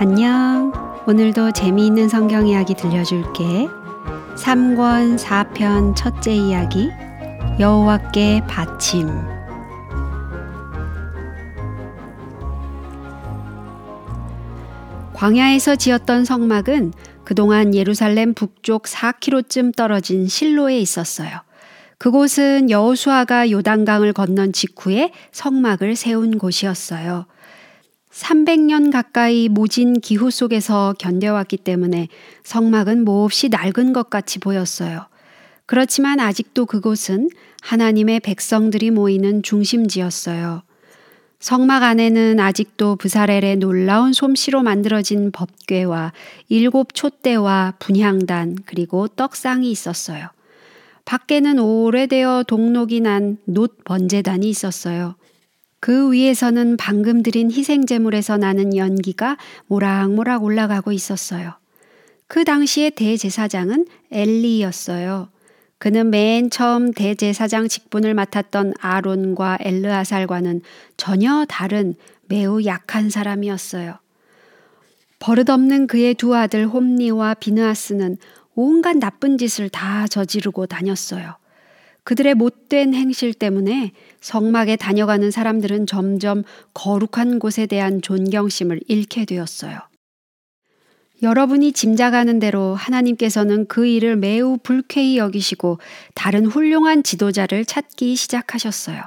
안녕. 오늘도 재미있는 성경 이야기 들려줄게. 3권 4편 첫째 이야기 여호와께 바침 광야에서 지었던 성막은 그동안 예루살렘 북쪽 4km쯤 떨어진 실로에 있었어요. 그곳은 여호수아가 요단강을 건넌 직후에 성막을 세운 곳이었어요. 300년 가까이 모진 기후 속에서 견뎌왔기 때문에 성막은 몹시 낡은 것 같이 보였어요. 그렇지만 아직도 그곳은 하나님의 백성들이 모이는 중심지였어요. 성막 안에는 아직도 부사렐의 놀라운 솜씨로 만들어진 법궤와 일곱 촛대와 분향단 그리고 떡상이 있었어요. 밖에는 오래되어 동록이 난 놋 번제단이 있었어요. 그 위에서는 방금 드린 희생제물에서 나는 연기가 모락모락 올라가고 있었어요. 그 당시의 대제사장은 엘리였어요. 그는 맨 처음 대제사장 직분을 맡았던 아론과 엘르아살과는 전혀 다른 매우 약한 사람이었어요. 버릇없는 그의 두 아들 홈니와 비느아스는 온갖 나쁜 짓을 다 저지르고 다녔어요. 그들의 못된 행실 때문에 성막에 다녀가는 사람들은 점점 거룩한 곳에 대한 존경심을 잃게 되었어요. 여러분이 짐작하는 대로 하나님께서는 그 일을 매우 불쾌히 여기시고 다른 훌륭한 지도자를 찾기 시작하셨어요.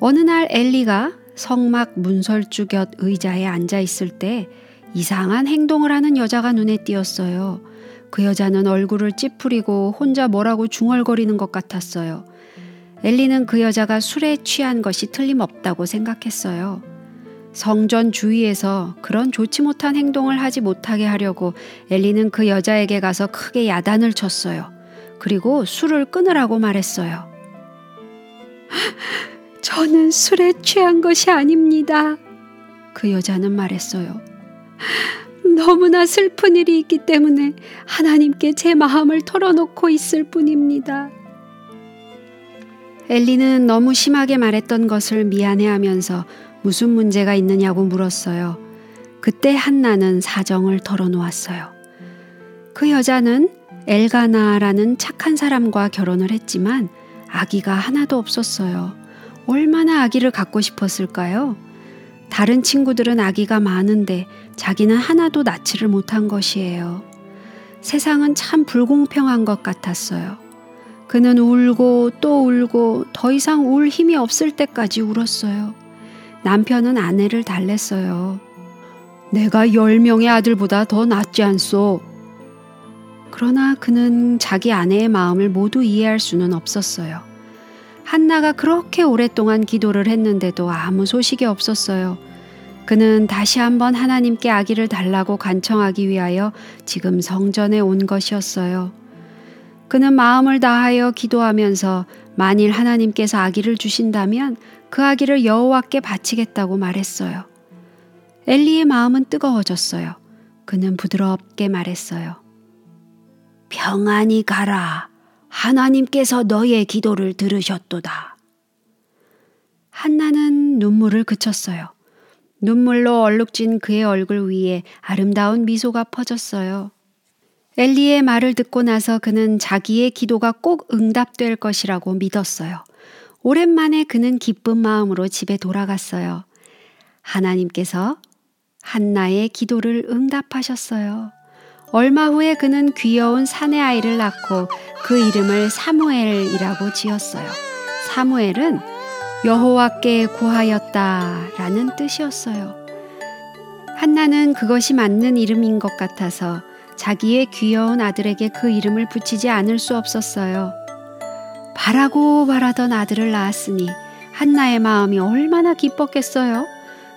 어느 날 엘리가 성막 문설주 곁 의자에 앉아 있을 때 이상한 행동을 하는 여자가 눈에 띄었어요. 그 여자는 얼굴을 찌푸리고 혼자 뭐라고 중얼거리는 것 같았어요. 엘리는 그 여자가 술에 취한 것이 틀림없다고 생각했어요. 성전 주위에서 그런 좋지 못한 행동을 하지 못하게 하려고 엘리는 그 여자에게 가서 크게 야단을 쳤어요. 그리고 술을 끊으라고 말했어요. 저는 술에 취한 것이 아닙니다. 그 여자는 말했어요. 너무나 슬픈 일이 있기 때문에 하나님께 제 마음을 털어놓고 있을 뿐입니다. 엘리는 너무 심하게 말했던 것을 미안해 하면서 무슨 문제가 있느냐고 물었어요. 그때 한나는 사정을 털어놓았어요. 그 여자는 엘가나라는 착한 사람과 결혼을 했지만 아기가 하나도 없었어요. 얼마나 아기를 갖고 싶었을까요? 다른 친구들은 아기가 많은데 자기는 하나도 낳지를 못한 것이에요. 세상은 참 불공평한 것 같았어요. 그는 울고 또 울고 더 이상 울 힘이 없을 때까지 울었어요. 남편은 아내를 달랬어요. 내가 열 명의 아들보다 더 낫지 않소. 그러나 그는 자기 아내의 마음을 모두 이해할 수는 없었어요. 한나가 그렇게 오랫동안 기도를 했는데도 아무 소식이 없었어요. 그는 다시 한번 하나님께 아기를 달라고 간청하기 위하여 지금 성전에 온 것이었어요. 그는 마음을 다하여 기도하면서 만일 하나님께서 아기를 주신다면 그 아기를 여호와께 바치겠다고 말했어요. 엘리의 마음은 뜨거워졌어요. 그는 부드럽게 말했어요. 평안히 가라. 하나님께서 너의 기도를 들으셨도다. 한나는 눈물을 그쳤어요. 눈물로 얼룩진 그의 얼굴 위에 아름다운 미소가 퍼졌어요. 엘리의 말을 듣고 나서 그는 자기의 기도가 꼭 응답될 것이라고 믿었어요. 오랜만에 그는 기쁜 마음으로 집에 돌아갔어요. 하나님께서 한나의 기도를 응답하셨어요. 얼마 후에 그는 귀여운 사내 아이를 낳고 그 이름을 사무엘이라고 지었어요. 사무엘은 여호와께 구하였다라는 뜻이었어요. 한나는 그것이 맞는 이름인 것 같아서 자기의 귀여운 아들에게 그 이름을 붙이지 않을 수 없었어요. 바라고 바라던 아들을 낳았으니 한나의 마음이 얼마나 기뻤겠어요.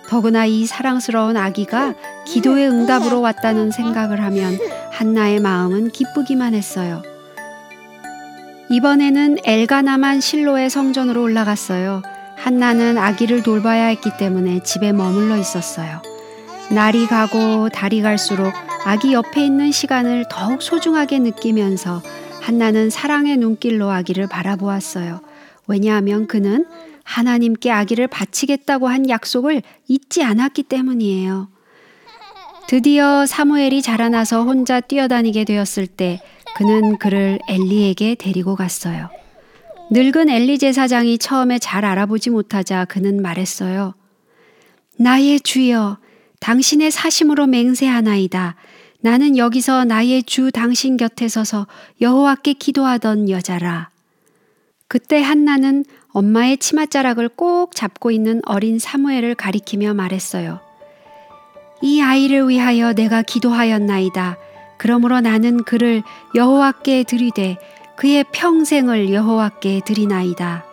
더구나 이 사랑스러운 아기가 기도의 응답으로 왔다는 생각을 하면 한나의 마음은 기쁘기만 했어요. 이번에는 엘가나만 실로의 성전으로 올라갔어요. 한나는 아기를 돌봐야 했기 때문에 집에 머물러 있었어요. 날이 가고 달이 갈수록 아기 옆에 있는 시간을 더욱 소중하게 느끼면서 한나는 사랑의 눈길로 아기를 바라보았어요. 왜냐하면 그는 하나님께 아기를 바치겠다고 한 약속을 잊지 않았기 때문이에요. 드디어 사무엘이 자라나서 혼자 뛰어다니게 되었을 때 그는 그를 엘리에게 데리고 갔어요. 늙은 엘리 제사장이 처음에 잘 알아보지 못하자 그는 말했어요. 나의 주여, 당신의 사심으로 맹세하나이다. 나는 여기서 나의 주 당신 곁에 서서 여호와께 기도하던 여자라. 그때 한나는 엄마의 치맛자락을 꼭 잡고 있는 어린 사무엘을 가리키며 말했어요. 이 아이를 위하여 내가 기도하였나이다. 그러므로 나는 그를 여호와께 드리되 그의 평생을 여호와께 드리나이다.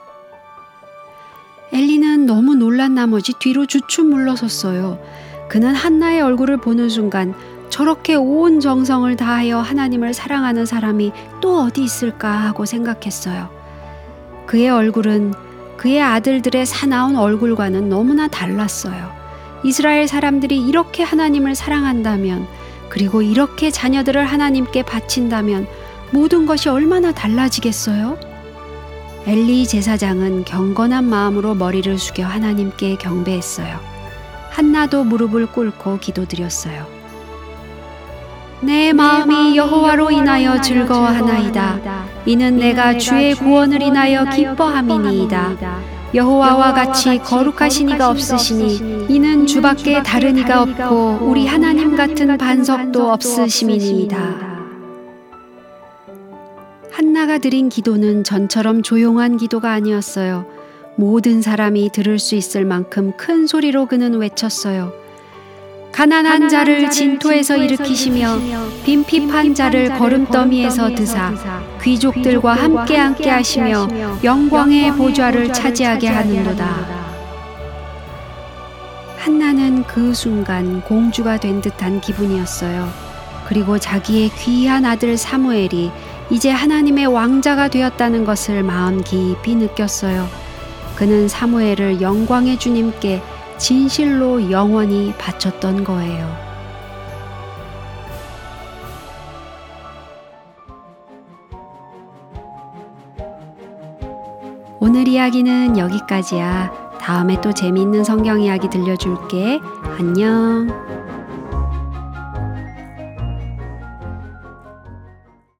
엘리는 너무 놀란 나머지 뒤로 주춤 물러섰어요. 그는 한나의 얼굴을 보는 순간 저렇게 온 정성을 다하여 하나님을 사랑하는 사람이 또 어디 있을까 하고 생각했어요. 그의 얼굴은 그의 아들들의 사나운 얼굴과는 너무나 달랐어요. 이스라엘 사람들이 이렇게 하나님을 사랑한다면, 그리고 이렇게 자녀들을 하나님께 바친다면 모든 것이 얼마나 달라지겠어요? 엘리 제사장은 경건한 마음으로 머리를 숙여 하나님께 경배했어요. 한나도 무릎을 꿇고 기도드렸어요. 내 마음이 여호와로 인하여 즐거워하나이다. 이는 내가 주의 구원을 인하여 기뻐함이니이다. 여호와와 같이 거룩하신 이가 없으시니 이는 주밖에 다른 이가 없고 우리 하나님 같은 반석도 없으심이니이다. 한나가 드린 기도는 전처럼 조용한 기도가 아니었어요. 모든 사람이 들을 수 있을 만큼 큰 소리로 그는 외쳤어요. 가난한 자를 진토에서 일으키시며 빈핍한 자를 걸음더미에서 드사 귀족들과 함께 함께 하시며 영광의 보좌를 차지하게 하는도다. 한나는 그 순간 공주가 된 듯한 기분이었어요. 그리고 자기의 귀한 아들 사무엘이 이제 하나님의 왕자가 되었다는 것을 마음 깊이 느꼈어요. 그는 사무엘을 영광의 주님께 진실로 영원히 바쳤던 거예요. 오늘 이야기는 여기까지야. 다음에 또 재미있는 성경 이야기 들려줄게. 안녕.